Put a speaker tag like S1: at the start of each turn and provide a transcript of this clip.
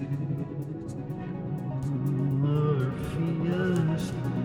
S1: another fiesta.